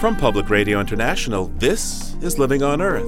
From Public Radio International, this is Living on Earth.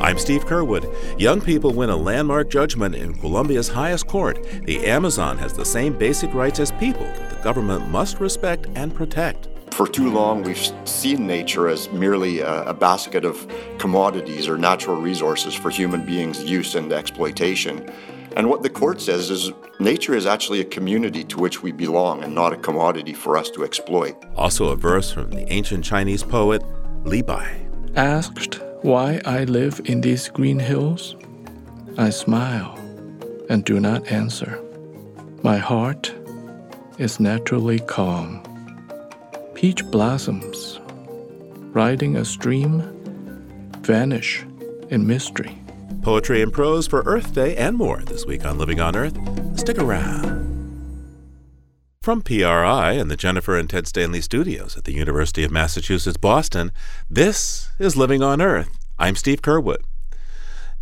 I'm Steve Curwood. Young people win a landmark judgment in Colombia's highest court. The Amazon has the same basic rights as people that the government must respect and protect. For too long, we've seen nature as merely a, a, basket of commodities or natural resources for human beings' use and exploitation. And what the court says is nature is actually a community to which we belong and not a commodity for us to exploit. Also, a verse from the ancient Chinese poet Li Bai. Asked why I live in these green hills, I smile and do not answer. My heart is naturally calm. Peach blossoms, riding a stream, vanish in mystery. Poetry and prose for Earth Day and more this week on Living on Earth. Stick around. From PRI and the Jennifer and Ted Stanley studios at the University of Massachusetts Boston, this is Living on Earth. I'm Steve Curwood.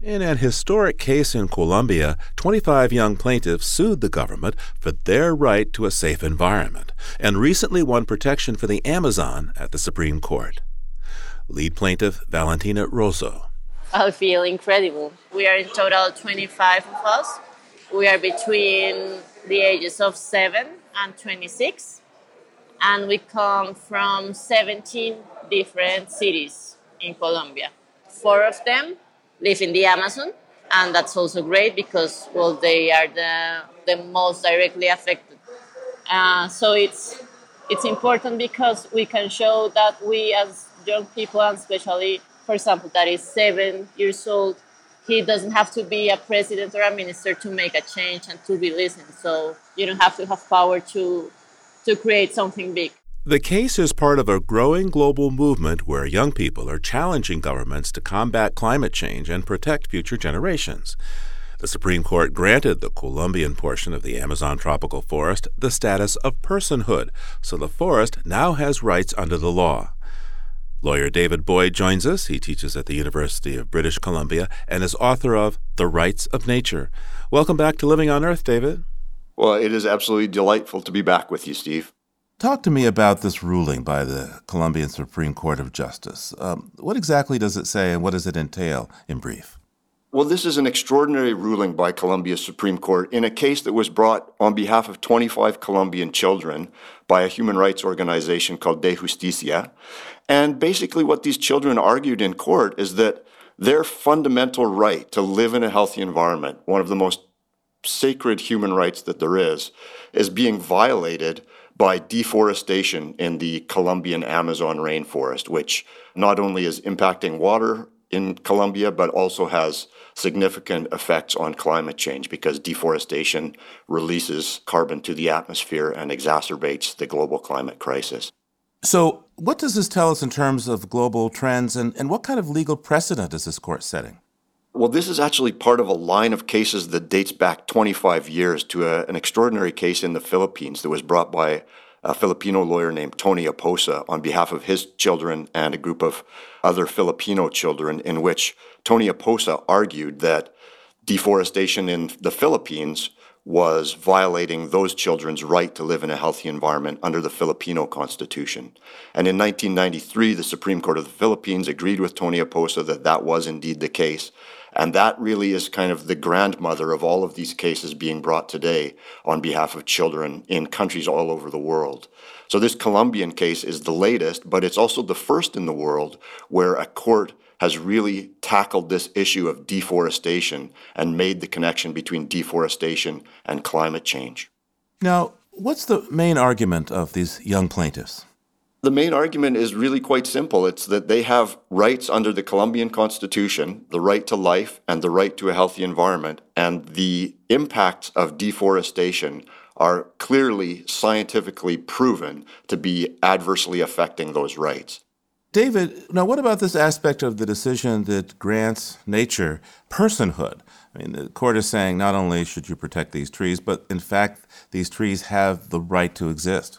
In an historic case in Colombia, 25 young plaintiffs sued the government for their right to a safe environment and recently won protection for the Amazon at the Supreme Court. Lead plaintiff Valentina Rozo I feel incredible. We are in total 25 of us. We are between the ages of 7 and 26. And we come from 17 different cities in Colombia. Four of them live in the Amazon, and that's also great because, well, they are the, the most directly affected. Uh, so it's, it's important because we can show that we as young people, and especially for example, that is seven years old, he doesn't have to be a president or a minister to make a change and to be listened. So you don't have to have power to to create something big. The case is part of a growing global movement where young people are challenging governments to combat climate change and protect future generations. The Supreme Court granted the Colombian portion of the Amazon tropical forest the status of personhood, so the forest now has rights under the law. Lawyer David Boyd joins us. He teaches at the University of British Columbia and is author of The Rights of Nature. Welcome back to Living on Earth, David. Well, it is absolutely delightful to be back with you, Steve. Talk to me about this ruling by the Colombian Supreme Court of Justice. Um, what exactly does it say and what does it entail in brief? Well, this is an extraordinary ruling by Colombia's Supreme Court in a case that was brought on behalf of 25 Colombian children by a human rights organization called Dejusticia. And basically, what these children argued in court is that their fundamental right to live in a healthy environment, one of the most sacred human rights that there is, is being violated by deforestation in the Colombian Amazon rainforest, which not only is impacting water in Colombia, but also has significant effects on climate change because deforestation releases carbon to the atmosphere and exacerbates the global climate crisis. So, what does this tell us in terms of global trends, and, and what kind of legal precedent is this court setting? Well, this is actually part of a line of cases that dates back 25 years to a, an extraordinary case in the Philippines that was brought by a Filipino lawyer named Tony Oposa on behalf of his children and a group of other Filipino children, in which Tony Oposa argued that deforestation in the Philippines was violating those children's right to live in a healthy environment under the Filipino Constitution. And in 1993, the Supreme Court of the Philippines agreed with Tony Oposa that that was indeed the case. And that really is kind of the grandmother of all of these cases being brought today on behalf of children in countries all over the world. So this Colombian case is the latest, but it's also the first in the world where a court has really tackled this issue of deforestation and made the connection between deforestation and climate change. Now, what's the main argument of these young plaintiffs? The main argument is really quite simple. It's that they have rights under the Colombian Constitution, the right to life and the right to a healthy environment, and the impacts of deforestation are clearly scientifically proven to be adversely affecting those rights. David, now what about this aspect of the decision that grants nature personhood? I mean, the court is saying not only should you protect these trees, but in fact, these trees have the right to exist.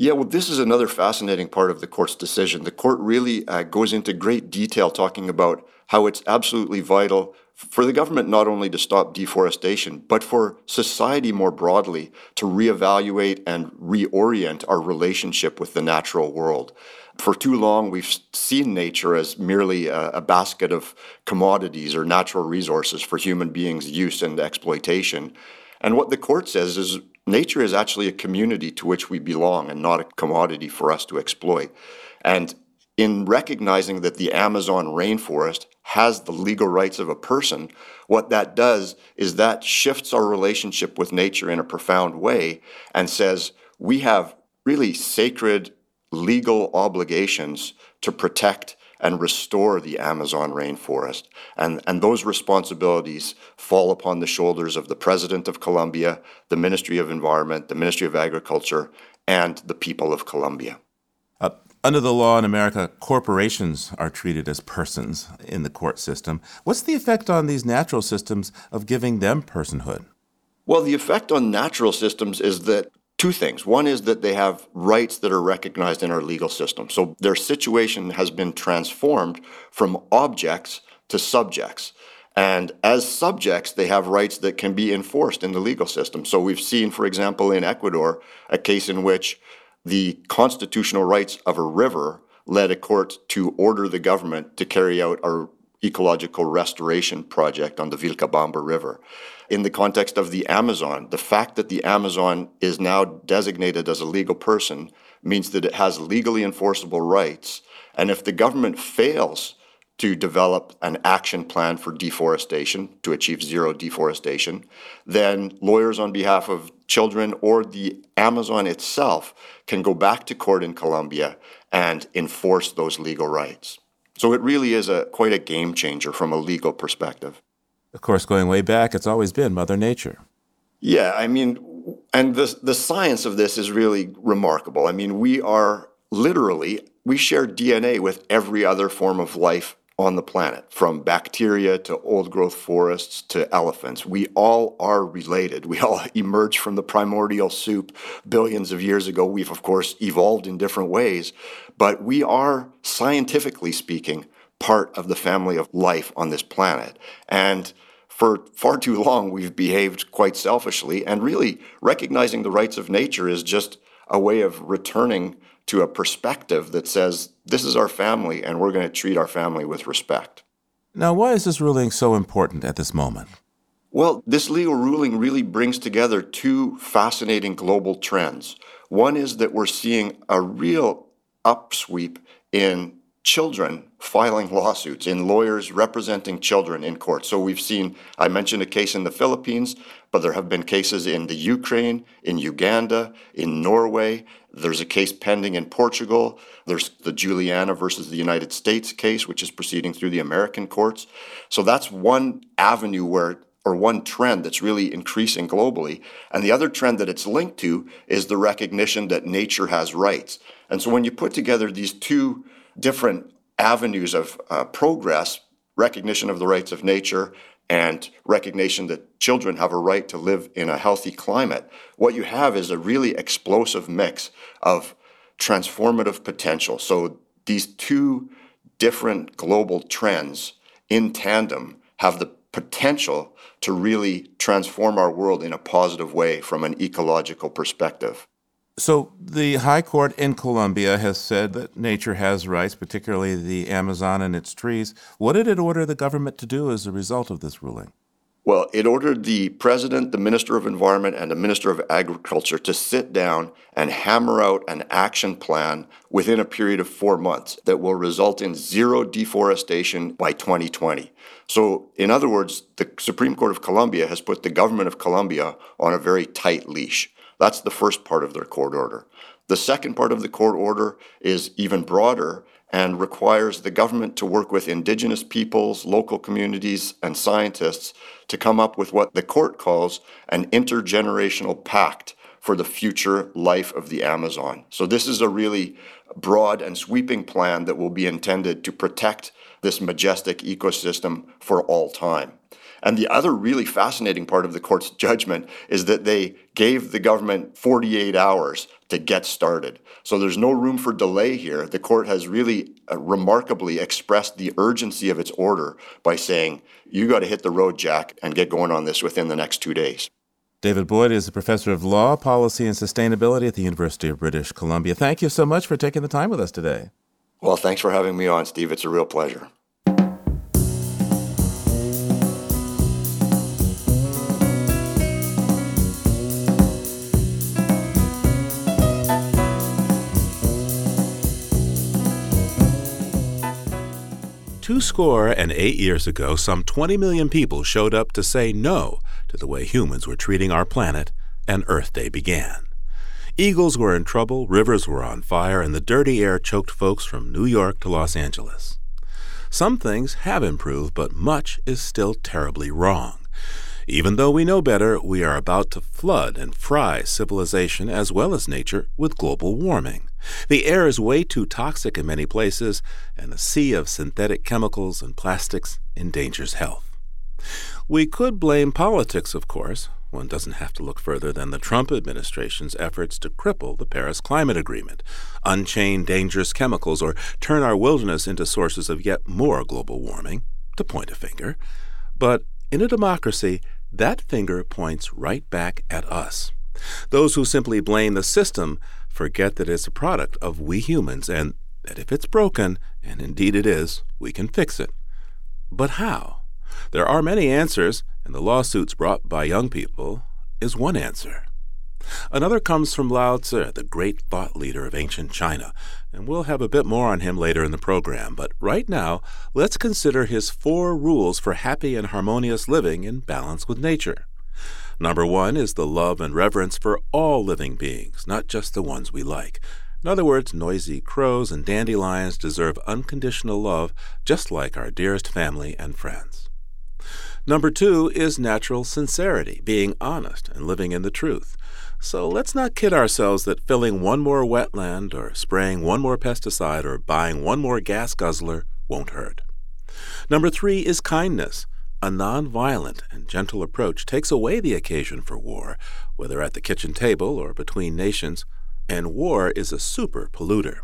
Yeah, well, this is another fascinating part of the court's decision. The court really uh, goes into great detail talking about how it's absolutely vital for the government not only to stop deforestation, but for society more broadly to reevaluate and reorient our relationship with the natural world. For too long, we've seen nature as merely a, a, basket of commodities or natural resources for human beings' use and exploitation. And what the court says is nature is actually a community to which we belong and not a commodity for us to exploit. And in recognizing that the Amazon rainforest has the legal rights of a person, what that does is that shifts our relationship with nature in a profound way and says we have really sacred legal obligations to protect and restore the Amazon rainforest. And, and those responsibilities fall upon the shoulders of the President of Colombia, the Ministry of Environment, the Ministry of Agriculture, and the people of Colombia. Uh, under the law in America, corporations are treated as persons in the court system. What's the effect on these natural systems of giving them personhood? Well, the effect on natural systems is that two things. One is that they have rights that are recognized in our legal system. So their situation has been transformed from objects to subjects. And as subjects, they have rights that can be enforced in the legal system. So we've seen, for example, in Ecuador, a case in which the constitutional rights of a river led a court to order the government to carry out a ecological restoration project on the Vilcabamba River. In the context of the Amazon, the fact that the Amazon is now designated as a legal person means that it has legally enforceable rights. And if the government fails to develop an action plan for deforestation to achieve zero deforestation, then lawyers on behalf of children or the Amazon itself can go back to court in Colombia and enforce those legal rights. So it really is a quite a game changer from a legal perspective. Of course, going way back, it's always been Mother Nature. Yeah, I mean, and the the science of this is really remarkable. I mean, we are literally we share DNA with every other form of life on the planet, from bacteria to old growth forests to elephants. We all are related. We all emerged from the primordial soup billions of years ago. We've, of course, evolved in different ways, but we are, scientifically speaking, part of the family of life on this planet. And for far too long, we've behaved quite selfishly, and really recognizing the rights of nature is just a way of returning to a perspective that says, this is our family and we're going to treat our family with respect. Now, why is this ruling so important at this moment? Well, this legal ruling really brings together two fascinating global trends. One is that we're seeing a real upsweep in children filing lawsuits, in lawyers representing children in court. So we've seen, I mentioned a case in the Philippines, but there have been cases in the Ukraine, in Uganda, in Norway. There's a case pending in Portugal. There's the Juliana versus the United States case, which is proceeding through the American courts. So that's one avenue where or one trend that's really increasing globally. And the other trend that it's linked to is the recognition that nature has rights. And so when you put together these two different avenues of uh, progress, recognition of the rights of nature, and recognition that children have a right to live in a healthy climate, what you have is a really explosive mix of transformative potential. So these two different global trends in tandem have the potential to really transform our world in a positive way from an ecological perspective. So, the High Court in Colombia has said that nature has rights, particularly the Amazon and its trees. What did it order the government to do as a result of this ruling? Well, it ordered the president, the minister of environment, and the minister of agriculture to sit down and hammer out an action plan within a period of four months that will result in zero deforestation by 2020. So, in other words, the Supreme Court of Colombia has put the government of Colombia on a very tight leash. That's the first part of their court order. The second part of the court order is even broader and requires the government to work with indigenous peoples, local communities, and scientists to come up with what the court calls an intergenerational pact for the future life of the Amazon. So, this is a really broad and sweeping plan that will be intended to protect this majestic ecosystem for all time. And the other really fascinating part of the court's judgment is that they gave the government 48 hours to get started. So there's no room for delay here. The court has really uh, remarkably expressed the urgency of its order by saying, you got to hit the road, Jack, and get going on this within the next two days. David Boyd is a professor of law, policy, and sustainability at the University of British Columbia. Thank you so much for taking the time with us today. Well, thanks for having me on, Steve. It's a real pleasure. Two score and eight years ago, some 20 million people showed up to say no to the way humans were treating our planet, and Earth Day began. Eagles were in trouble, rivers were on fire, and the dirty air choked folks from New York to Los Angeles. Some things have improved, but much is still terribly wrong. Even though we know better, we are about to flood and fry civilization as well as nature with global warming. The air is way too toxic in many places, and a sea of synthetic chemicals and plastics endangers health. We could blame politics, of course. One doesn't have to look further than the Trump administration's efforts to cripple the Paris Climate Agreement, unchain dangerous chemicals, or turn our wilderness into sources of yet more global warming, to point a finger. But in a democracy, that finger points right back at us. Those who simply blame the system forget that it's a product of we humans and that if it's broken, and indeed it is, we can fix it. But how? There are many answers, and the lawsuits brought by young people is one answer. Another comes from Lao Tzu, the great thought leader of ancient China, and we'll have a bit more on him later in the program. But right now, let's consider his four rules for happy and harmonious living in balance with nature. Number one is the love and reverence for all living beings, not just the ones we like. In other words, noisy crows and dandelions deserve unconditional love, just like our dearest family and friends. Number two is natural sincerity, being honest and living in the truth. So let's not kid ourselves that filling one more wetland or spraying one more pesticide or buying one more gas guzzler won't hurt. Number three is kindness. A nonviolent and gentle approach takes away the occasion for war, whether at the kitchen table or between nations, and war is a super polluter.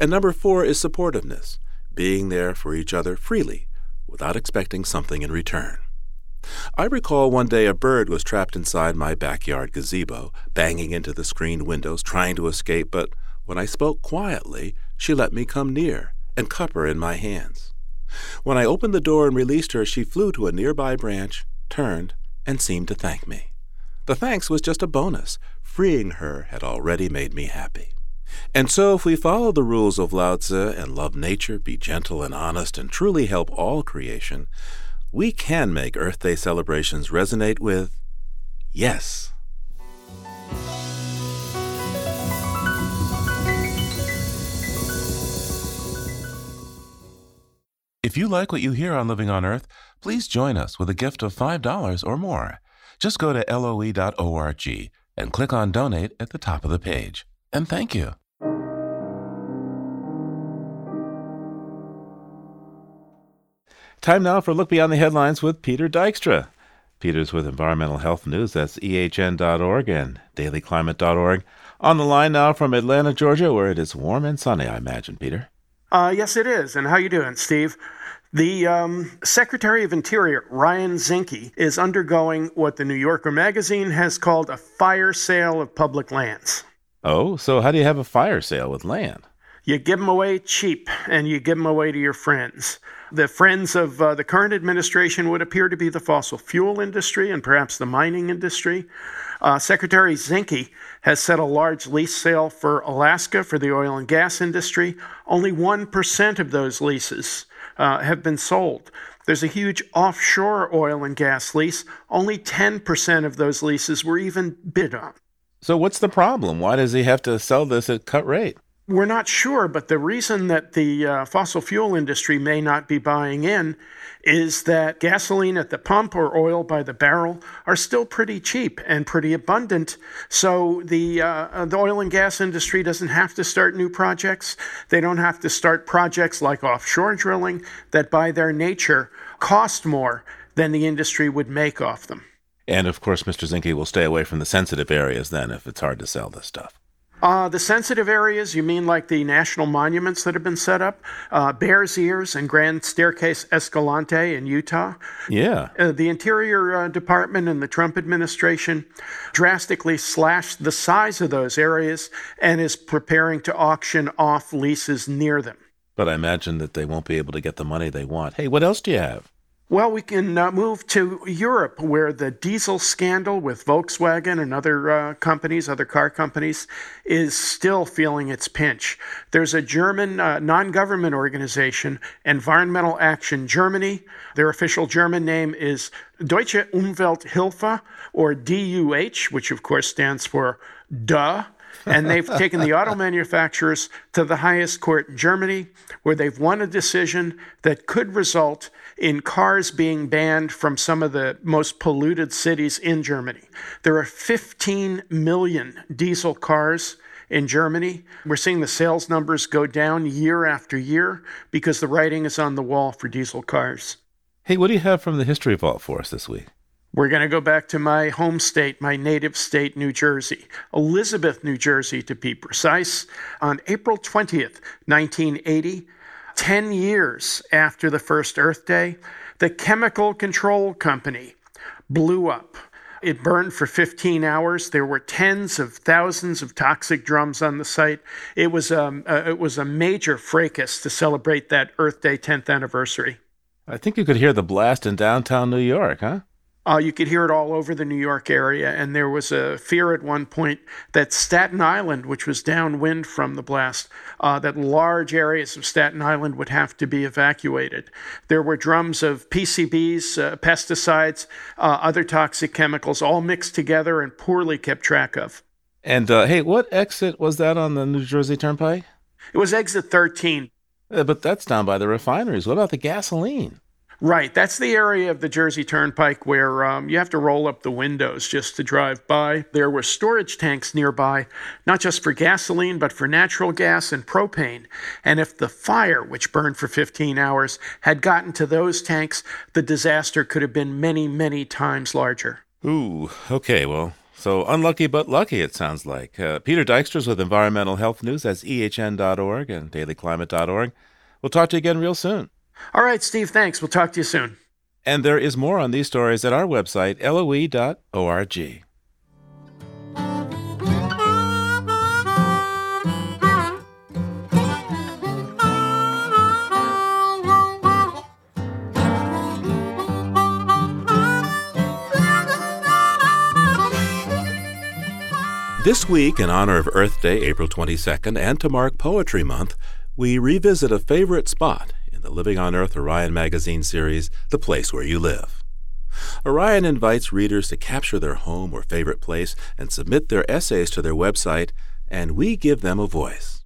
And number four is supportiveness, being there for each other freely, without expecting something in return. I recall one day a bird was trapped inside my backyard gazebo, banging into the screen windows, trying to escape, but when I spoke quietly, she let me come near and cup her in my hands. When I opened the door and released her, she flew to a nearby branch, turned, and seemed to thank me. The thanks was just a bonus. Freeing her had already made me happy. And so, if we follow the rules of Lao Tzu and love nature, be gentle and honest, and truly help all creation, we can make Earth Day celebrations resonate with yes. If you like what you hear on Living on Earth, please join us with a gift of $5 or more. Just go to loe.org and click on Donate at the top of the page. And thank you. Time now for a look beyond the headlines with Peter Dykstra. Peter's with Environmental Health News. That's ehn.org and dailyclimate.org. On the line now from Atlanta, Georgia, where it is warm and sunny, I imagine, Peter. Uh, yes, it is. And how you doing, Steve? The um, Secretary of Interior, Ryan Zinke, is undergoing what the New Yorker magazine has called a fire sale of public lands. Oh, so how do you have a fire sale with land? You give them away cheap and you give them away to your friends. The friends of uh, the current administration would appear to be the fossil fuel industry and perhaps the mining industry. Uh, Secretary Zinke has set a large lease sale for Alaska for the oil and gas industry. Only 1% of those leases uh, have been sold. There's a huge offshore oil and gas lease. Only 10% of those leases were even bid on. So, what's the problem? Why does he have to sell this at cut rate? We're not sure, but the reason that the uh, fossil fuel industry may not be buying in is that gasoline at the pump or oil by the barrel are still pretty cheap and pretty abundant. So the uh, the oil and gas industry doesn't have to start new projects. They don't have to start projects like offshore drilling that, by their nature, cost more than the industry would make off them. And of course, Mr. Zinke will stay away from the sensitive areas then if it's hard to sell this stuff. Uh, the sensitive areas, you mean like the national monuments that have been set up? Uh, Bears Ears and Grand Staircase Escalante in Utah. Yeah. Uh, the Interior uh, Department and the Trump administration drastically slashed the size of those areas and is preparing to auction off leases near them. But I imagine that they won't be able to get the money they want. Hey, what else do you have? Well, we can uh, move to Europe, where the diesel scandal with Volkswagen and other uh, companies, other car companies, is still feeling its pinch. There's a German uh, non government organization, Environmental Action Germany. Their official German name is Deutsche Umwelthilfe, or DUH, which of course stands for DUH and they've taken the auto manufacturers to the highest court in Germany, where they've won a decision that could result in cars being banned from some of the most polluted cities in Germany. There are 15 million diesel cars in Germany. We're seeing the sales numbers go down year after year because the writing is on the wall for diesel cars. Hey, what do you have from the History Vault for us this week? We're going to go back to my home state, my native state, New Jersey, Elizabeth, New Jersey, to be precise. On April 20th, 1980, 10 years after the first Earth Day, the Chemical Control Company blew up. It burned for 15 hours. There were tens of thousands of toxic drums on the site. It was a, um, uh, it was a major fracas to celebrate that Earth Day 10th anniversary. I think you could hear the blast in downtown New York, huh? Uh, you could hear it all over the New York area. And there was a fear at one point that Staten Island, which was downwind from the blast, uh, that large areas of Staten Island would have to be evacuated. There were drums of PCBs, uh, pesticides, uh, other toxic chemicals, all mixed together and poorly kept track of. And uh, hey, what exit was that on the New Jersey Turnpike? It was exit 13. Uh, but that's down by the refineries. What about the gasoline? Right. That's the area of the Jersey Turnpike where um, you have to roll up the windows just to drive by. There were storage tanks nearby, not just for gasoline, but for natural gas and propane. And if the fire, which burned for 15 hours, had gotten to those tanks, the disaster could have been many, many times larger. Ooh, okay. Well, so unlucky but lucky, it sounds like. Uh, Peter Dykstra's with Environmental Health News. That's ehn.org and dailyclimate.org. We'll talk to you again real soon. All right, Steve, thanks. We'll talk to you soon. And there is more on these stories at our website, loe.org. This week, in honor of Earth Day, April 22nd, and to mark Poetry Month, we revisit a favorite spot in the Living on Earth Orion magazine series, The Place Where You Live. Orion invites readers to capture their home or favorite place and submit their essays to their website, and we give them a voice.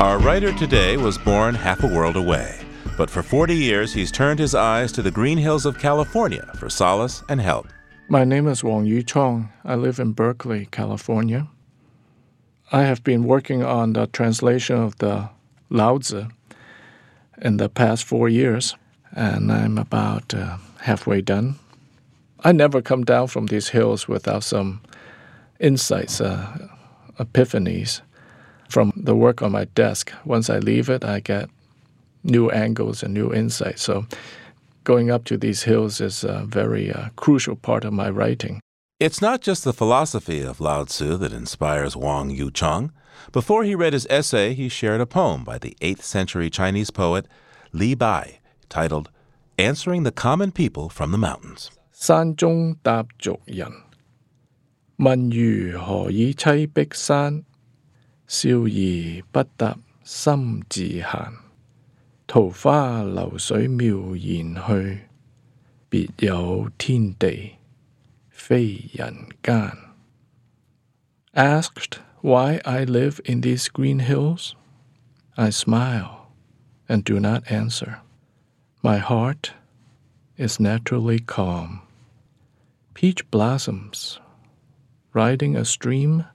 Our writer today was born half a world away. But for 40 years, he's turned his eyes to the green hills of California for solace and help. My name is Wong Yu Chong. I live in Berkeley, California. I have been working on the translation of the Lao Tzu in the past four years, and I'm about uh, halfway done. I never come down from these hills without some insights, uh, epiphanies from the work on my desk. Once I leave it, I get new angles and new insights. So going up to these hills is a very uh, crucial part of my writing. It's not just the philosophy of Lao Tzu that inspires Wang Yu Chong. Before he read his essay, he shared a poem by the 8th century Chinese poet Li Bai titled Answering the Common People from the Mountains. 山中踏俗人，问如何以栖碧山？笑而不答心自闲。 桃花流水妙言去，别有天地非人间. Asked why I live in these green hills, I smile and do not answer. My heart is naturally calm. Peach blossoms, riding a stream,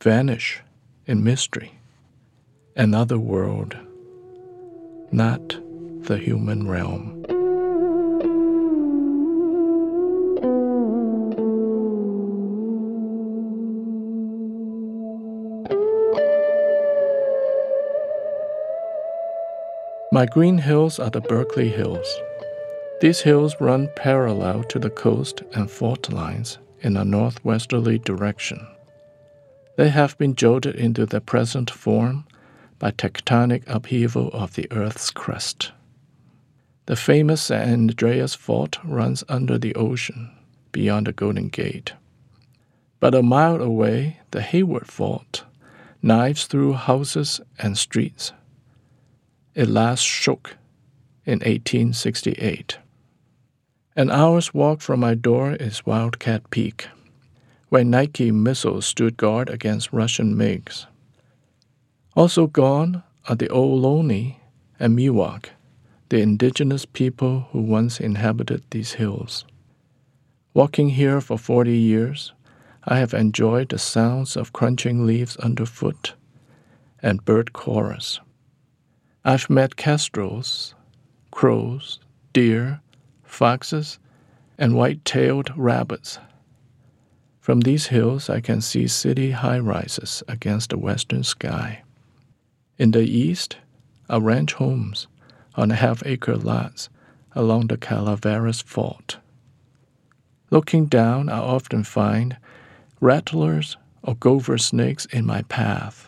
vanish in mystery. Another world, not the human realm. My green hills are the Berkeley Hills. These hills run parallel to the coast and fault lines in a northwesterly direction. They have been jolted into their present form by tectonic upheaval of the Earth's crust. The famous San Andreas Fault runs under the ocean beyond the Golden Gate. But a mile away, the Hayward Fault knives through houses and streets it last shook in 1868. An hour's walk from my door is Wildcat Peak, where Nike missiles stood guard against Russian MiGs. Also gone are the Ohlone and Miwok, the indigenous people who once inhabited these hills. Walking here for 40 years, I have enjoyed the sounds of crunching leaves underfoot and bird chorus. I've met kestrels, crows, deer, foxes, and white tailed rabbits. From these hills, I can see city high rises against the western sky. In the east are ranch homes on half acre lots along the Calaveras Fault. Looking down, I often find rattlers or gopher snakes in my path.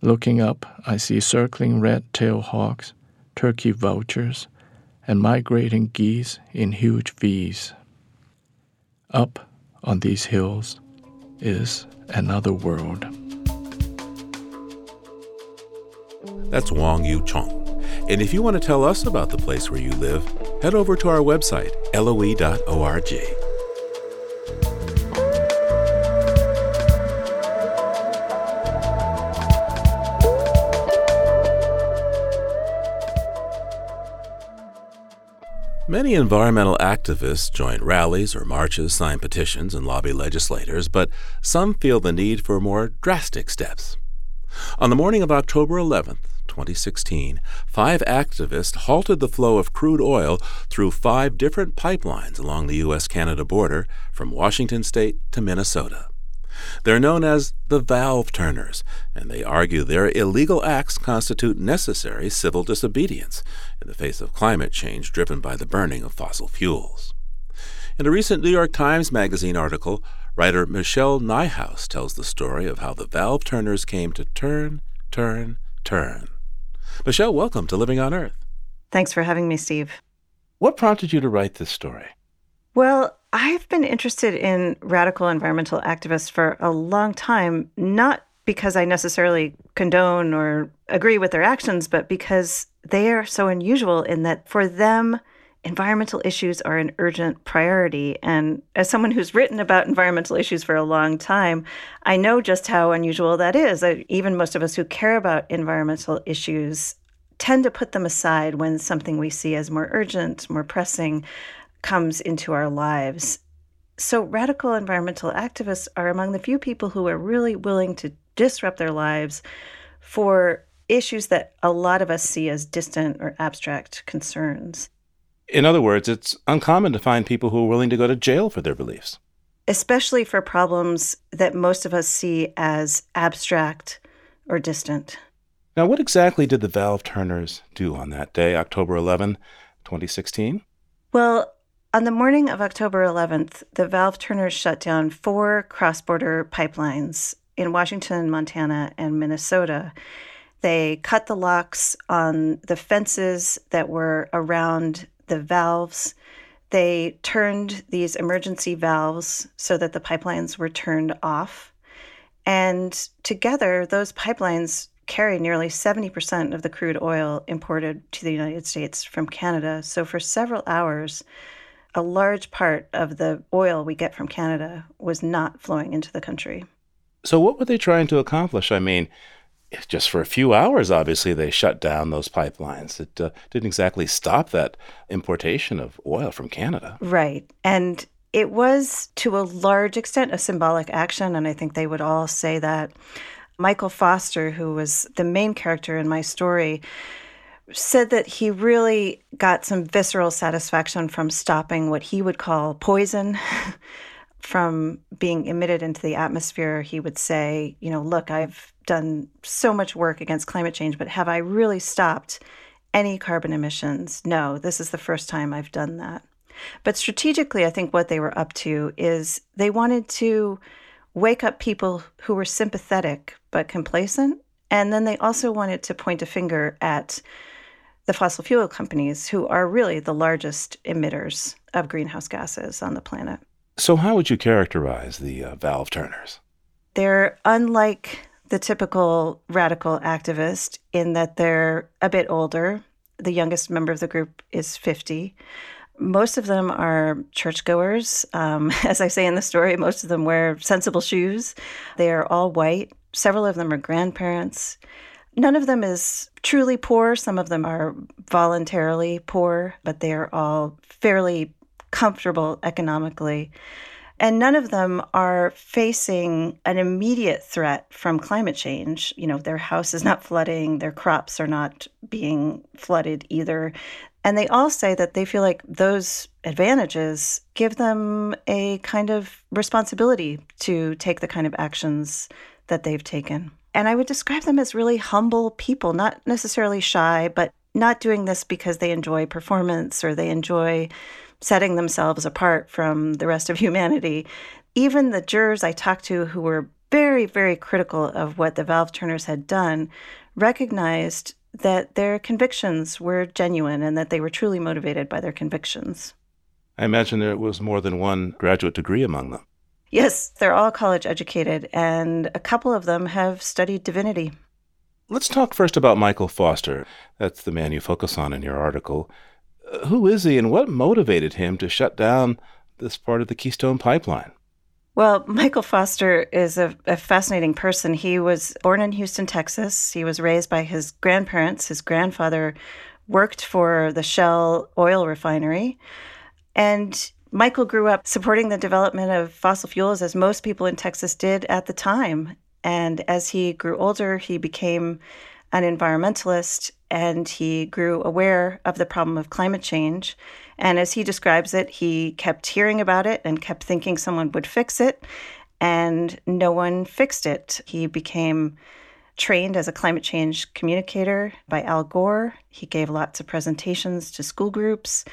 Looking up, I see circling red tailed hawks, turkey vultures, and migrating geese in huge V's. Up on these hills is another world. That's Wong Yu Chong. And if you want to tell us about the place where you live, head over to our website, loe.org. Many environmental activists join rallies or marches, sign petitions, and lobby legislators, but some feel the need for more drastic steps. On the morning of October 11, 2016, five activists halted the flow of crude oil through five different pipelines along the U.S. Canada border from Washington state to Minnesota. They're known as the valve turners, and they argue their illegal acts constitute necessary civil disobedience in the face of climate change driven by the burning of fossil fuels. In a recent New York Times Magazine article, writer Michelle Nijhuis tells the story of how the valve turners came to turn, turn, turn. Michelle, welcome to Living on Earth. Thanks for having me, Steve. What prompted you to write this story? Well, I've been interested in radical environmental activists for a long time, not because I necessarily condone or agree with their actions, but because they are so unusual in that for them, environmental issues are an urgent priority. And as someone who's written about environmental issues for a long time, I know just how unusual that is. Even most of us who care about environmental issues tend to put them aside when something we see as more urgent, more pressing, comes into our lives. So, radical environmental activists are among the few people who are really willing to disrupt their lives for issues that a lot of us see as distant or abstract concerns. In other words, it's uncommon to find people who are willing to go to jail for their beliefs. Especially for problems that most of us see as abstract or distant. Now, what exactly did the valve turners do on that day, October 11, 2016? Well, on the morning of October 11th, the valve turners shut down four cross border pipelines in Washington, Montana, and Minnesota. They cut the locks on the fences that were around the valves. They turned these emergency valves so that the pipelines were turned off. And together, those pipelines carry nearly 70% of the crude oil imported to the United States from Canada. So for several hours, a large part of the oil we get from Canada was not flowing into the country. So, what were they trying to accomplish? I mean, just for a few hours, obviously, they shut down those pipelines. It uh, didn't exactly stop that importation of oil from Canada. Right. And It was to a large extent a symbolic action, and I think they would all say that. Michael Foster, who was the main character in my story, said that he really got some visceral satisfaction from stopping what he would call poison from being emitted into the atmosphere. He would say, you know, look, I've done so much work against climate change, but have I really stopped any carbon emissions? No, this is the first time I've done that. But strategically, I think what they were up to is they wanted to wake up people who were sympathetic but complacent. And then they also wanted to point a finger at the fossil fuel companies, who are really the largest emitters of greenhouse gases on the planet. So, how would you characterize the uh, valve turners? They're unlike the typical radical activist in that they're a bit older. The youngest member of the group is 50. Most of them are churchgoers. Um, as I say in the story, most of them wear sensible shoes. They are all white. Several of them are grandparents. None of them is truly poor. Some of them are voluntarily poor, but they are all fairly comfortable economically. And none of them are facing an immediate threat from climate change. You know, their house is not flooding, their crops are not being flooded either. And they all say that they feel like those advantages give them a kind of responsibility to take the kind of actions that they've taken. And I would describe them as really humble people, not necessarily shy, but not doing this because they enjoy performance or they enjoy setting themselves apart from the rest of humanity. Even the jurors I talked to who were very, very critical of what the valve turners had done recognized that their convictions were genuine and that they were truly motivated by their convictions. I imagine there was more than one graduate degree among them. Yes, they're all college educated, and a couple of them have studied divinity. Let's talk first about Michael Foster. That's the man you focus on in your article. Who is he, and what motivated him to shut down this part of the Keystone Pipeline? Well, Michael Foster is a, a, fascinating person. He was born in Houston, Texas. He was raised by his grandparents. His grandfather worked for the Shell oil refinery. And Michael grew up supporting the development of fossil fuels, as most people in Texas did at the time. And as he grew older, he became an environmentalist and he grew aware of the problem of climate change. And as he describes it, he kept hearing about it and kept thinking someone would fix it, and no one fixed it. He became trained as a climate change communicator by Al Gore. He gave lots of presentations to school groups.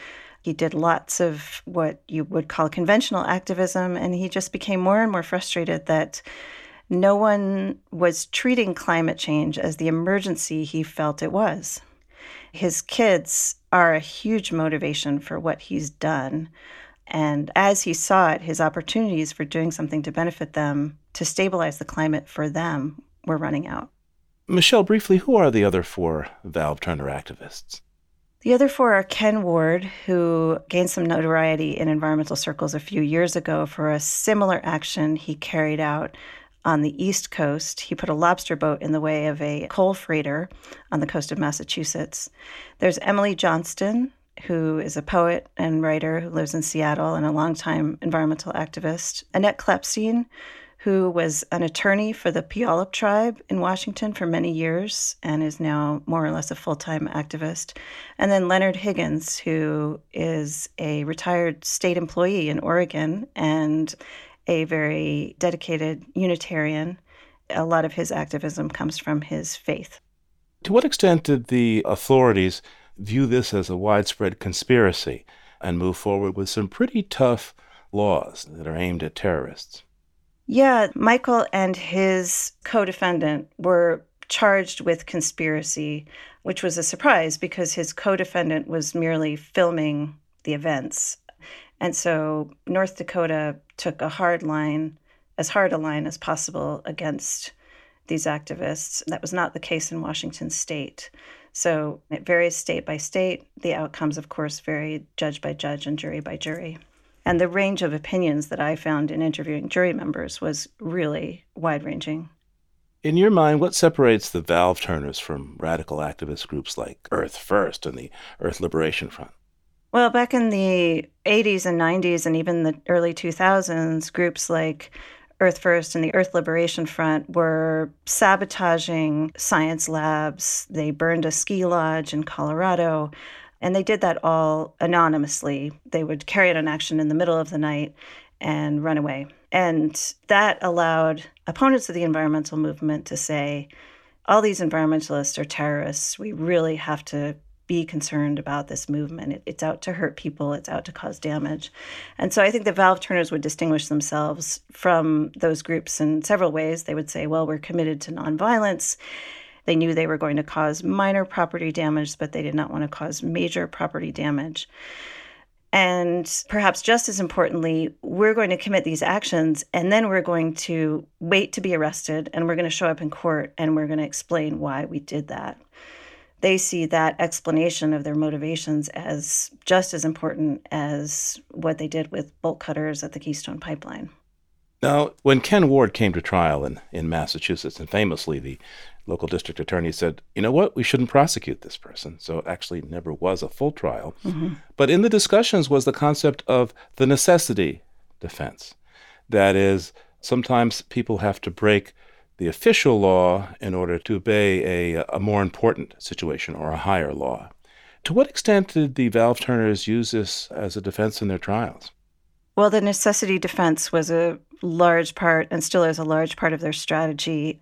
He did lots of what you would call conventional activism, and he just became more and more frustrated that no one was treating climate change as the emergency he felt it was. His kids are a huge motivation for what he's done. And as he saw it, his opportunities for doing something to benefit them, to stabilize the climate for them, were running out. Michelle, briefly, who are the other four Valve Turner activists? The other four are Ken Ward, who gained some notoriety in environmental circles a few years ago for a similar action he carried out on the East Coast. He put a lobster boat in the way of a coal freighter on the coast of Massachusetts. There's Emily Johnston, who is a poet and writer who lives in Seattle and a longtime environmental activist. Annette Klapstein, who was an attorney for the Puyallup tribe in Washington for many years and is now more or less a full time activist. And then Leonard Higgins, who is a retired state employee in Oregon and a very dedicated Unitarian. A lot of his activism comes from his faith. To what extent did the authorities view this as a widespread conspiracy and move forward with some pretty tough laws that are aimed at terrorists? Yeah, Michael and his co defendant were charged with conspiracy, which was a surprise because his co defendant was merely filming the events. And so North Dakota took a hard line, as hard a line as possible against these activists. That was not the case in Washington state. So it varies state by state. The outcomes, of course, vary judge by judge and jury by jury. And the range of opinions that I found in interviewing jury members was really wide ranging. In your mind, what separates the valve turners from radical activist groups like Earth First and the Earth Liberation Front? Well, back in the 80s and 90s and even the early 2000s, groups like Earth First and the Earth Liberation Front were sabotaging science labs. They burned a ski lodge in Colorado. And they did that all anonymously. They would carry out an action in the middle of the night and run away. And that allowed opponents of the environmental movement to say, all these environmentalists are terrorists. We really have to be concerned about this movement. it's out to hurt people, it's out to cause damage. And so I think the valve turners would distinguish themselves from those groups in several ways. They would say, well, we're committed to nonviolence. They knew they were going to cause minor property damage, but they did not want to cause major property damage. And perhaps just as importantly, we're going to commit these actions and then we're going to wait to be arrested and we're going to show up in court and we're going to explain why we did that. They see that explanation of their motivations as just as important as what they did with bolt cutters at the Keystone Pipeline. Now, when Ken Ward came to trial in, in Massachusetts, and famously the local district attorney said, you know what, we shouldn't prosecute this person. So it actually never was a full trial. Mm-hmm. But in the discussions was the concept of the necessity defense. That is, sometimes people have to break the official law in order to obey a, a more important situation or a higher law. To what extent did the valve turners use this as a defense in their trials? Well, the necessity defense was a large part and still is a large part of their strategy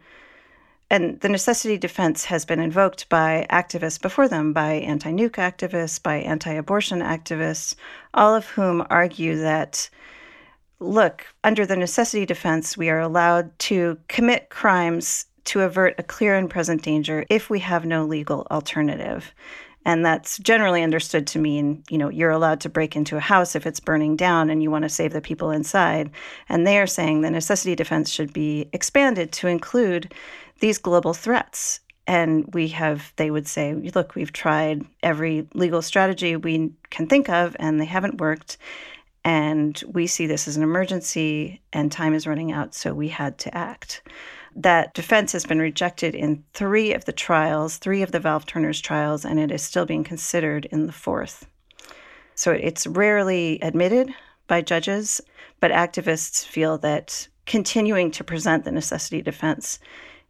and the necessity defense has been invoked by activists before them, by anti nuke activists, by anti abortion activists, all of whom argue that, look, under the necessity defense, we are allowed to commit crimes to avert a clear and present danger if we have no legal alternative. And that's generally understood to mean, you know, you're allowed to break into a house if it's burning down and you want to save the people inside. And they are saying the necessity defense should be expanded to include these global threats. And we have, they would say, look, we've tried every legal strategy we can think of, and they haven't worked. And we see this as an emergency, and time is running out, so we had to act. That defense has been rejected in three of the trials, three of the Valve Turners trials, and it is still being considered in the fourth. So it's rarely admitted by judges, but activists feel that continuing to present the necessity defense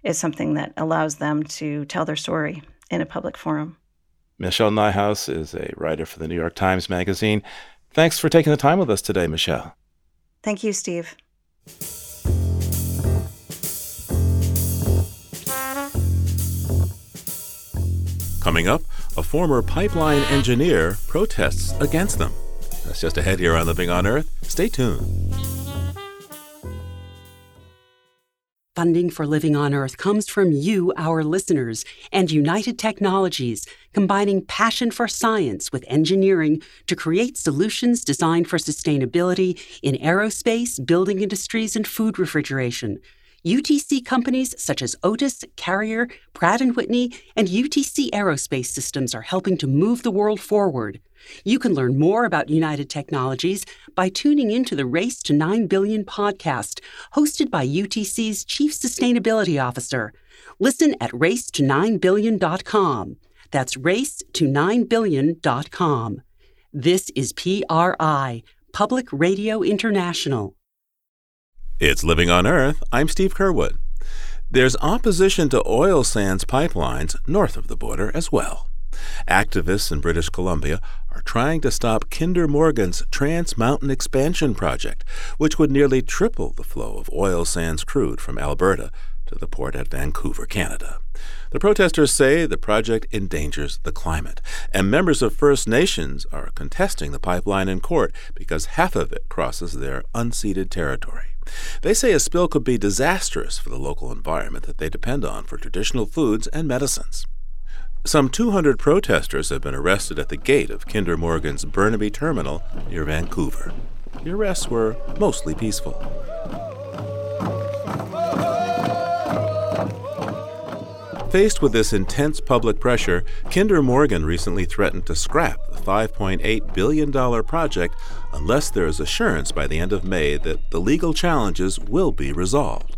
is something that allows them to tell their story in a public forum. Michelle Nijhuis is a writer for the New York Times Magazine. Thanks for taking the time with us today, Michelle. Thank you, Steve. Coming up, a former pipeline engineer protests against them. That's just ahead here on Living on Earth. Stay tuned. Funding for Living on Earth comes from you, our listeners, and United Technologies, combining passion for science with engineering to create solutions designed for sustainability in aerospace, building industries, and food refrigeration. UTC companies such as Otis, Carrier, Pratt & Whitney, and UTC Aerospace Systems are helping to move the world forward. You can learn more about United Technologies by tuning into the Race to 9 Billion podcast, hosted by UTC's Chief Sustainability Officer. Listen at raceto9billion.com. That's raceto9billion.com. This is PRI, Public Radio International. It's Living on Earth. I'm Steve Curwood. There's opposition to oil sands pipelines north of the border as well. Activists in British Columbia are trying to stop Kinder Morgan's Trans Mountain Expansion project, which would nearly triple the flow of oil sands crude from Alberta to the port at Vancouver, Canada. The protesters say the project endangers the climate, and members of First Nations are contesting the pipeline in court because half of it crosses their unceded territory. They say a spill could be disastrous for the local environment that they depend on for traditional foods and medicines. Some 200 protesters have been arrested at the gate of Kinder Morgan's Burnaby terminal near Vancouver. The arrests were mostly peaceful. Faced with this intense public pressure, Kinder Morgan recently threatened to scrap the $5.8 billion project unless there is assurance by the end of May that the legal challenges will be resolved.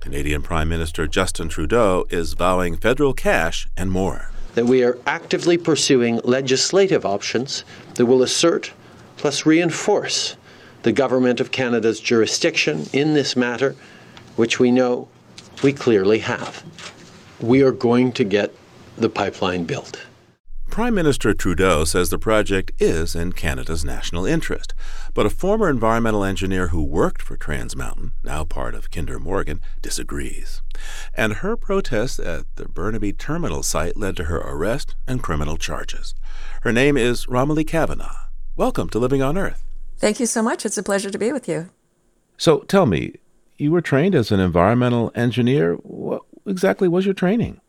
Canadian Prime Minister Justin Trudeau is vowing federal cash and more. that we are actively pursuing legislative options that will assert plus reinforce the Government of Canada's jurisdiction in this matter, which we know we clearly have. We are going to get the pipeline built. Prime Minister Trudeau says the project is in Canada's national interest, but a former environmental engineer who worked for Trans Mountain, now part of Kinder Morgan, disagrees. And her protest at the Burnaby terminal site led to her arrest and criminal charges. Her name is Romilly Kavanagh. Welcome to Living on Earth. Thank you so much. It's a pleasure to be with you. So tell me, you were trained as an environmental engineer. What exactly was your training?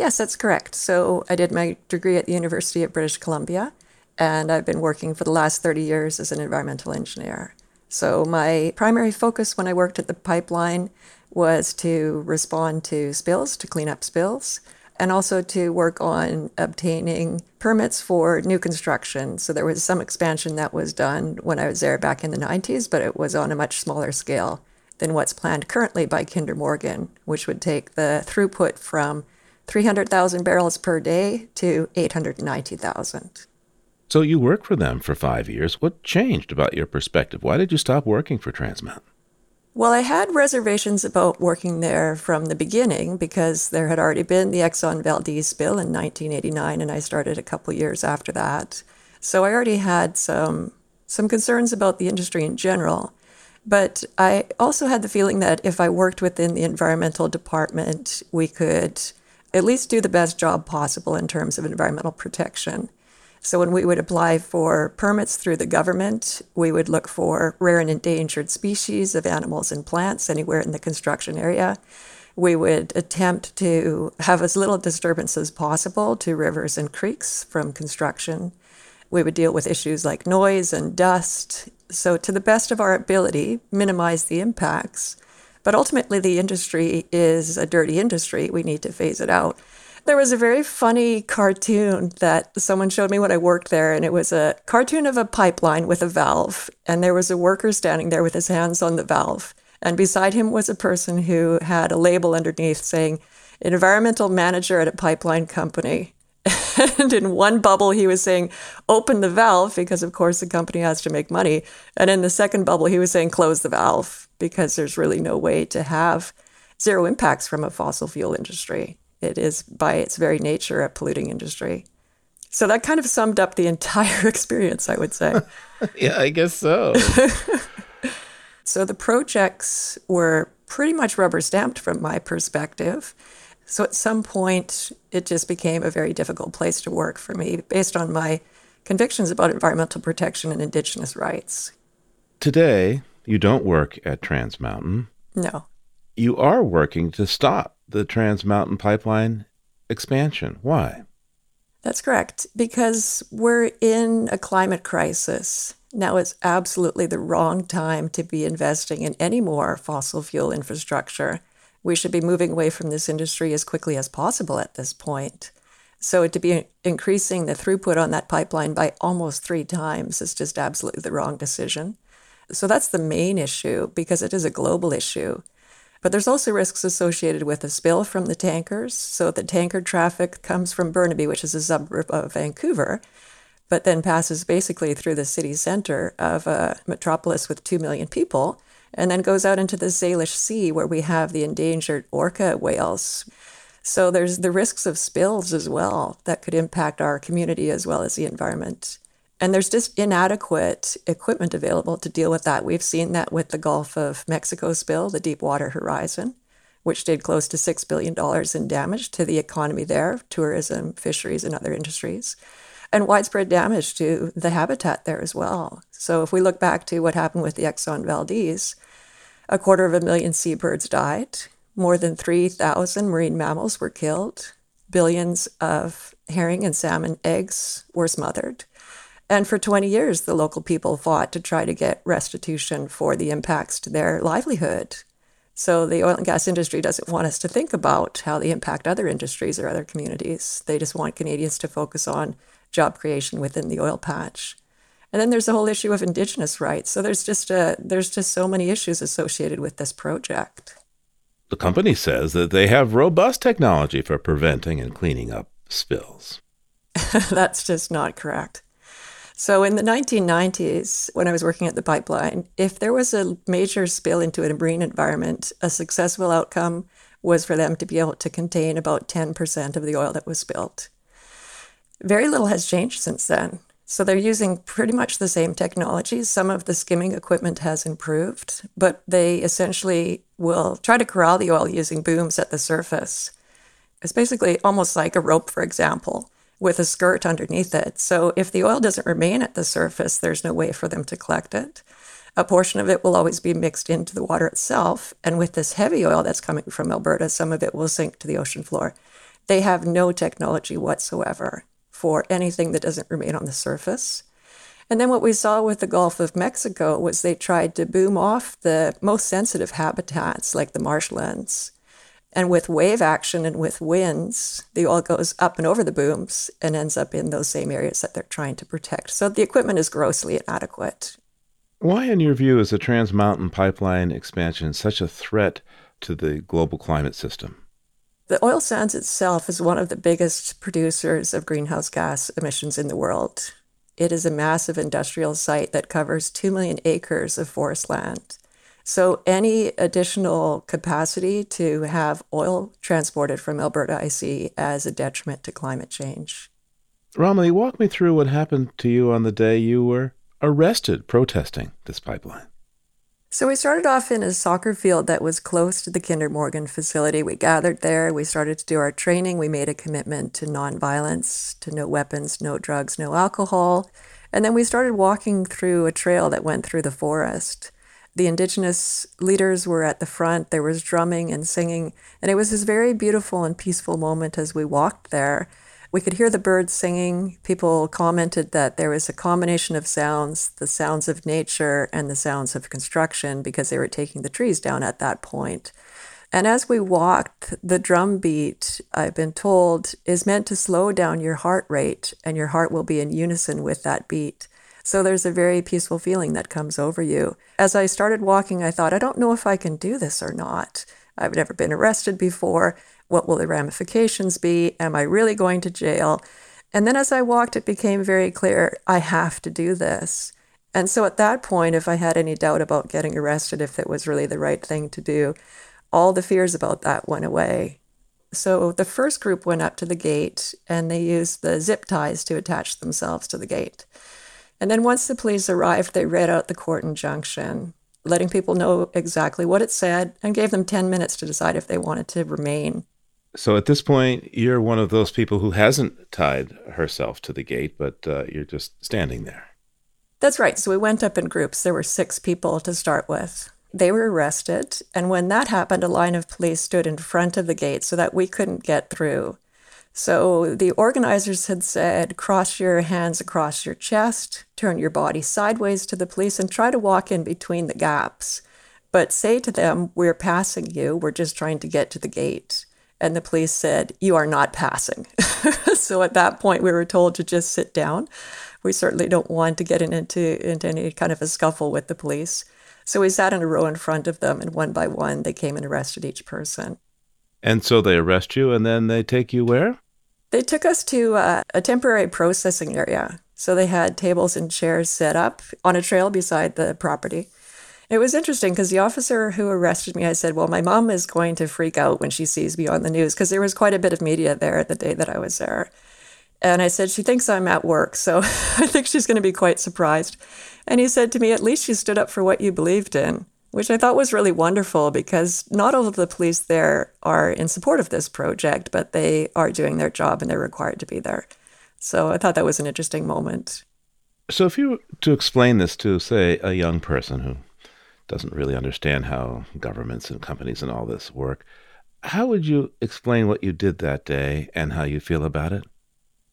Yes, that's correct. So I did my degree at the University of British Columbia, and I've been working for the last 30 years as an environmental engineer. So my primary focus when I worked at the pipeline was to respond to spills, to clean up spills, and also to work on obtaining permits for new construction. So there was some expansion that was done when I was there back in the 90s, but it was on a much smaller scale than what's planned currently by Kinder Morgan, which would take the throughput from 300,000 barrels per day to 890,000. So you worked for them for five years. What changed about your perspective? Why did you stop working for Trans Mountain? Well, I had reservations about working there from the beginning because there had already been the Exxon Valdez spill in 1989, and I started a couple years after that. So I already had some some concerns about the industry in general. But I also had the feeling that if I worked within the environmental department, we could at least do the best job possible in terms of environmental protection. So when we would apply for permits through the government, we would look for rare and endangered species of animals and plants anywhere in the construction area. We would attempt to have as little disturbance as possible to rivers and creeks from construction. We would deal with issues like noise and dust. So, to the best of our ability, minimize the impacts but ultimately, the industry is a dirty industry. We need to phase it out. There was a very funny cartoon that someone showed me when I worked there, and it was a cartoon of a pipeline with a valve. And there was a worker standing there with his hands on the valve. And beside him was a person who had a label underneath saying, Environmental manager at a pipeline company. and in one bubble, he was saying, open the valve, because of course the company has to make money. And in the second bubble, he was saying, close the valve because there's really no way to have zero impacts from a fossil fuel industry. It is, by its very nature, a polluting industry. So that kind of summed up the entire experience, I would say. yeah, I guess so. so the projects were pretty much rubber stamped from my perspective. So at some point, it just became a very difficult place to work for me based on my convictions about environmental protection and Indigenous rights. Today, you don't work at Trans Mountain. No. You are working to stop the Trans Mountain pipeline expansion. Why? That's correct. Because we're in a climate crisis. Now it's absolutely the wrong time to be investing in any more fossil fuel infrastructure. We should be moving away from this industry as quickly as possible at this point. So to be increasing the throughput on that pipeline by almost three times is just absolutely the wrong decision. So that's the main issue because it is a global issue. But there's also risks associated with a spill from the tankers. So the tanker traffic comes from Burnaby, which is a suburb of Vancouver, but then passes basically through the city center of a metropolis with 2 million people, and then goes out into the Salish Sea where we have the endangered orca whales. So there's the risks of spills as well that could impact our community as well as the environment. And there's just inadequate equipment available to deal with that. We've seen that with the Gulf of Mexico spill, the Deepwater Horizon, which did close to $6 billion in damage to the economy there, tourism, fisheries, and other industries, and widespread damage to the habitat there as well. So if we look back to what happened with the Exxon Valdez, a quarter of a million seabirds died, more than 3,000 marine mammals were killed, billions of herring and salmon eggs were smothered and for 20 years, the local people fought to try to get restitution for the impacts to their livelihood. So the oil and gas industry doesn't want us to think about how they impact other industries or other communities. They just want Canadians to focus on job creation within the oil patch. And then there's the whole issue of indigenous rights. So there's just a, there's just so many issues associated with this project. The company says that they have robust technology for preventing and cleaning up spills. That's just not correct. So, in the 1990s, when I was working at the pipeline, if there was a major spill into a marine environment, a successful outcome was for them to be able to contain about 10% of the oil that was spilled. Very little has changed since then. So, they're using pretty much the same technologies. Some of the skimming equipment has improved, but they essentially will try to corral the oil using booms at the surface. It's basically almost like a rope, for example with a skirt underneath it. So if the oil doesn't remain at the surface, there's no way for them to collect it. A portion of it will always be mixed into the water itself. And with this heavy oil that's coming from Alberta, some of it will sink to the ocean floor. They have no technology whatsoever for anything that doesn't remain on the surface. And then what we saw with the Gulf of Mexico was they tried to boom off the most sensitive habitats like the marshlands and with wave action and with winds, the oil goes up and over the booms and ends up in those same areas that they're trying to protect. So the equipment is grossly inadequate. Why, in your view, is the Trans Mountain pipeline expansion such a threat to the global climate system? The oil sands itself is one of the biggest producers of greenhouse gas emissions in the world. It is a massive industrial site that covers 2 million acres of forest land. So, any additional capacity to have oil transported from Alberta, I see as a detriment to climate change. Romilly, walk me through what happened to you on the day you were arrested protesting this pipeline. So, we started off in a soccer field that was close to the Kinder Morgan facility. We gathered there, we started to do our training, we made a commitment to nonviolence, to no weapons, no drugs, no alcohol. And then we started walking through a trail that went through the forest the indigenous leaders were at the front. There was drumming and singing. And it was this very beautiful and peaceful moment as we walked there. We could hear the birds singing. People commented that there was a combination of sounds the sounds of nature and the sounds of construction because they were taking the trees down at that point. And as we walked, the drum beat, I've been told, is meant to slow down your heart rate, and your heart will be in unison with that beat. So there's a very peaceful feeling that comes over you. As I started walking, I thought, I don't know if I can do this or not. I've never been arrested before. What will the ramifications be? Am I really going to jail? And then as I walked, it became very clear I have to do this. And so at that point, if I had any doubt about getting arrested, if it was really the right thing to do, all the fears about that went away. So the first group went up to the gate and they used the zip ties to attach themselves to the gate. And then once the police arrived, they read out the court injunction, letting people know exactly what it said and gave them 10 minutes to decide if they wanted to remain. So at this point, you're one of those people who hasn't tied herself to the gate, but uh, you're just standing there. That's right. So we went up in groups. There were six people to start with. They were arrested. And when that happened, a line of police stood in front of the gate so that we couldn't get through. So the organizers had said, cross your hands across your chest, turn your body sideways to the police, and try to walk in between the gaps. But say to them, We're passing you, we're just trying to get to the gate. And the police said, You are not passing. so at that point, we were told to just sit down. We certainly don't want to get into, into any kind of a scuffle with the police. So we sat in a row in front of them, and one by one, they came and arrested each person. And so they arrest you and then they take you where? They took us to uh, a temporary processing area. So they had tables and chairs set up on a trail beside the property. It was interesting because the officer who arrested me, I said, Well, my mom is going to freak out when she sees me on the news because there was quite a bit of media there the day that I was there. And I said, She thinks I'm at work, so I think she's going to be quite surprised. And he said to me, At least you stood up for what you believed in which I thought was really wonderful because not all of the police there are in support of this project, but they are doing their job and they're required to be there. So I thought that was an interesting moment. So, if you were to explain this to, say, a young person who doesn't really understand how governments and companies and all this work, how would you explain what you did that day and how you feel about it?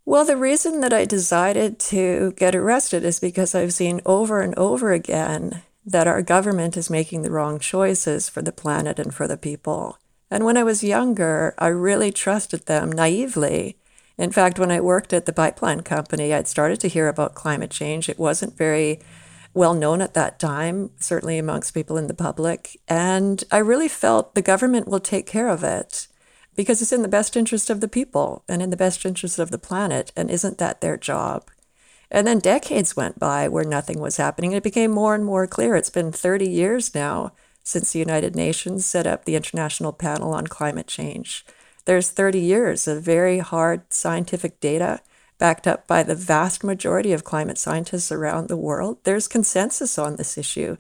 Well, the reason that I decided to get arrested is because I've seen over and over again that our government is making the wrong choices for the planet and for the people. And when I was younger, I really trusted them naively. In fact, when I worked at the pipeline company, I'd started to hear about climate change. It wasn't very well known at that time, certainly amongst people in the public. And I really felt the government will take care of it. because it's in the best interest of the people and in the best interest of the planet. And isn't that their job? And then decades went by where nothing was happening. And it became more and more clear. It's been 30 years now since the United Nations set up the International Panel on Climate Change. There's 30 years of very hard scientific data backed up by the vast majority of climate scientists around the world. There's consensus on this issue.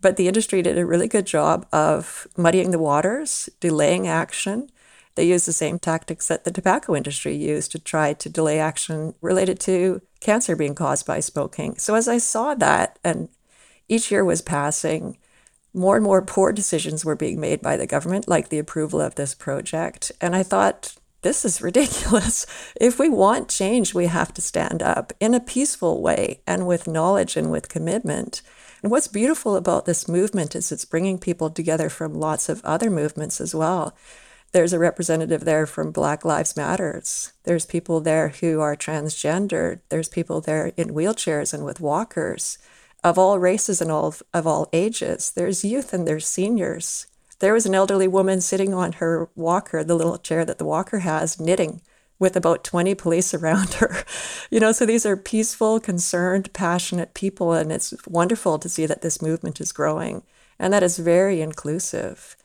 But the industry did a really good job of muddying the waters, delaying action. They use the same tactics that the tobacco industry used to try to delay action related to cancer being caused by smoking. So as I saw that, and each year was passing, more and more poor decisions were being made by the government, like the approval of this project. And I thought, this is ridiculous. If we want change, we have to stand up in a peaceful way and with knowledge and with commitment. And what's beautiful about this movement is it's bringing people together from lots of other movements as well. There's a representative there from Black Lives Matters. There's people there who are transgender. There's people there in wheelchairs and with walkers of all races and all of all ages. There's youth and there's seniors. There was an elderly woman sitting on her walker, the little chair that the walker has, knitting with about 20 police around her. You know, so these are peaceful, concerned, passionate people, and it's wonderful to see that this movement is growing and that is very inclusive.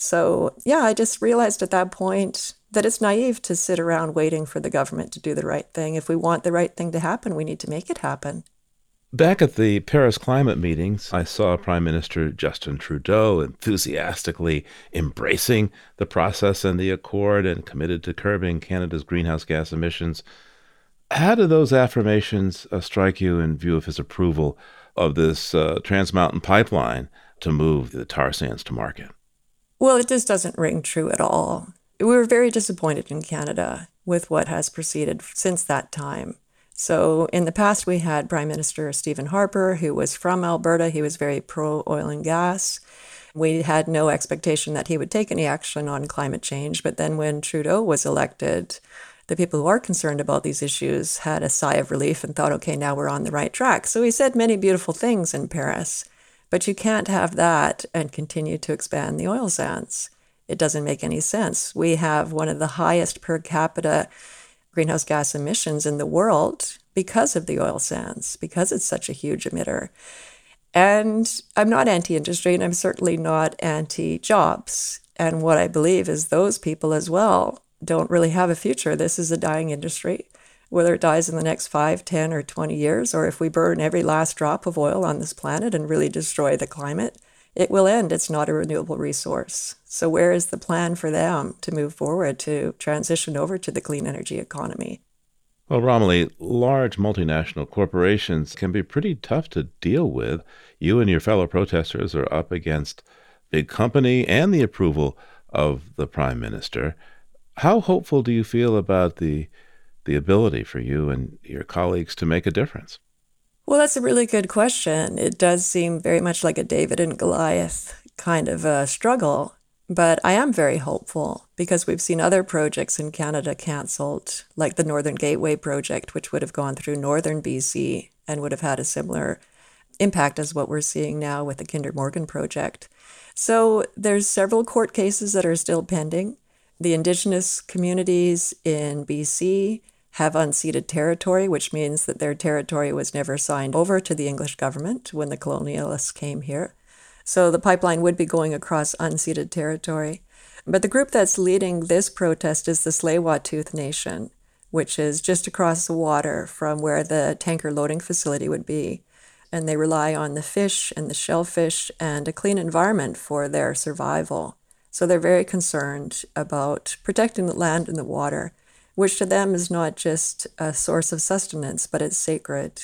So, yeah, I just realized at that point that it's naive to sit around waiting for the government to do the right thing. If we want the right thing to happen, we need to make it happen. Back at the Paris climate meetings, I saw Prime Minister Justin Trudeau enthusiastically embracing the process and the accord and committed to curbing Canada's greenhouse gas emissions. How do those affirmations uh, strike you in view of his approval of this uh, Trans Mountain pipeline to move the tar sands to market? Well, it just doesn't ring true at all. We were very disappointed in Canada with what has proceeded since that time. So, in the past, we had Prime Minister Stephen Harper, who was from Alberta. He was very pro oil and gas. We had no expectation that he would take any action on climate change. But then, when Trudeau was elected, the people who are concerned about these issues had a sigh of relief and thought, okay, now we're on the right track. So, he said many beautiful things in Paris. But you can't have that and continue to expand the oil sands. It doesn't make any sense. We have one of the highest per capita greenhouse gas emissions in the world because of the oil sands, because it's such a huge emitter. And I'm not anti industry, and I'm certainly not anti jobs. And what I believe is those people as well don't really have a future. This is a dying industry whether it dies in the next 5, 10, or 20 years, or if we burn every last drop of oil on this planet and really destroy the climate, it will end. It's not a renewable resource. So, where is the plan for them to move forward to transition over to the clean energy economy? Well, Romilly, large multinational corporations can be pretty tough to deal with. You and your fellow protesters are up against big company and the approval of the prime minister. How hopeful do you feel about the the ability for you and your colleagues to make a difference? Well, that's a really good question. It does seem very much like a David and Goliath kind of a struggle, but I am very hopeful because we've seen other projects in Canada canceled, like the Northern Gateway project, which would have gone through northern BC and would have had a similar impact as what we're seeing now with the Kinder Morgan project. So there's several court cases that are still pending. The Indigenous communities in BC have unceded territory, which means that their territory was never signed over to the English government when the colonialists came here. So the pipeline would be going across unceded territory. But the group that's leading this protest is the Tsleil-Waututh Nation, which is just across the water from where the tanker loading facility would be. And they rely on the fish and the shellfish and a clean environment for their survival. So they're very concerned about protecting the land and the water which to them is not just a source of sustenance, but it's sacred.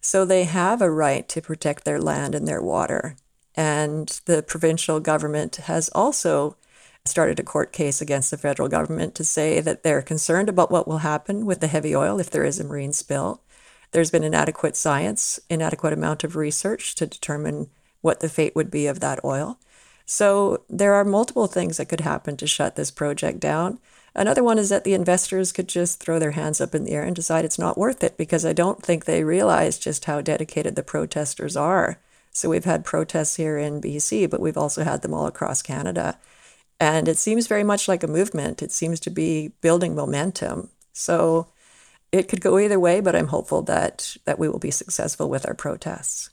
So they have a right to protect their land and their water. And the provincial government has also started a court case against the federal government to say that they're concerned about what will happen with the heavy oil if there is a marine spill. There's been inadequate science, inadequate amount of research to determine what the fate would be of that oil. So there are multiple things that could happen to shut this project down. Another one is that the investors could just throw their hands up in the air and decide it's not worth it because I don't think they realize just how dedicated the protesters are. So we've had protests here in BC, but we've also had them all across Canada. And it seems very much like a movement. It seems to be building momentum. So it could go either way, but I'm hopeful that, that we will be successful with our protests.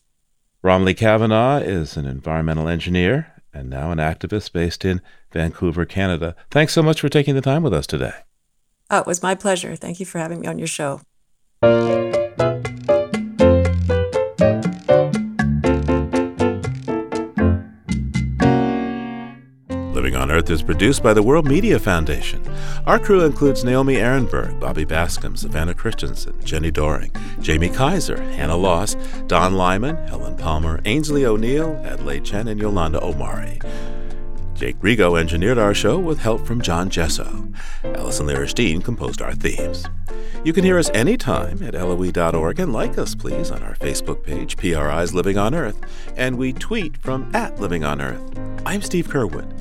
Romilly Kavanagh is an environmental engineer and now an activist based in Vancouver, Canada. Thanks so much for taking the time with us today. Oh, it was my pleasure. Thank you for having me on your show. Is produced by the World Media Foundation. Our crew includes Naomi Arenberg, Bobby Bascomb, Savannah Christensen, Jenni Doering, Jamie Kaiser, Hannah Loss, Don Lyman, Helen Palmer, Ainsley O'Neill, Adelaide Chen, and Yolanda Omari. Jake Rego engineered our show with help from John Gesso. Allison Lirish composed our themes. You can hear us anytime at LOE.org and like us, please, on our Facebook page, PRI's Living on Earth, and we tweet from at Living on Earth. I'm Steve Curwood.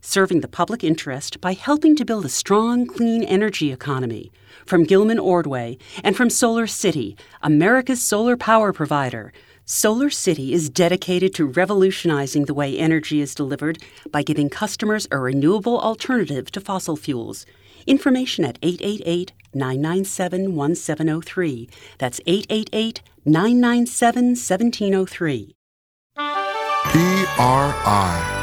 serving the public interest by helping to build a strong, clean energy economy. From Gilman Ordway and from Solar City, America's solar power provider. Solar City is dedicated to revolutionizing the way energy is delivered by giving customers a renewable alternative to fossil fuels. Information at 888 997 1703. That's 888 997 1703. PRI,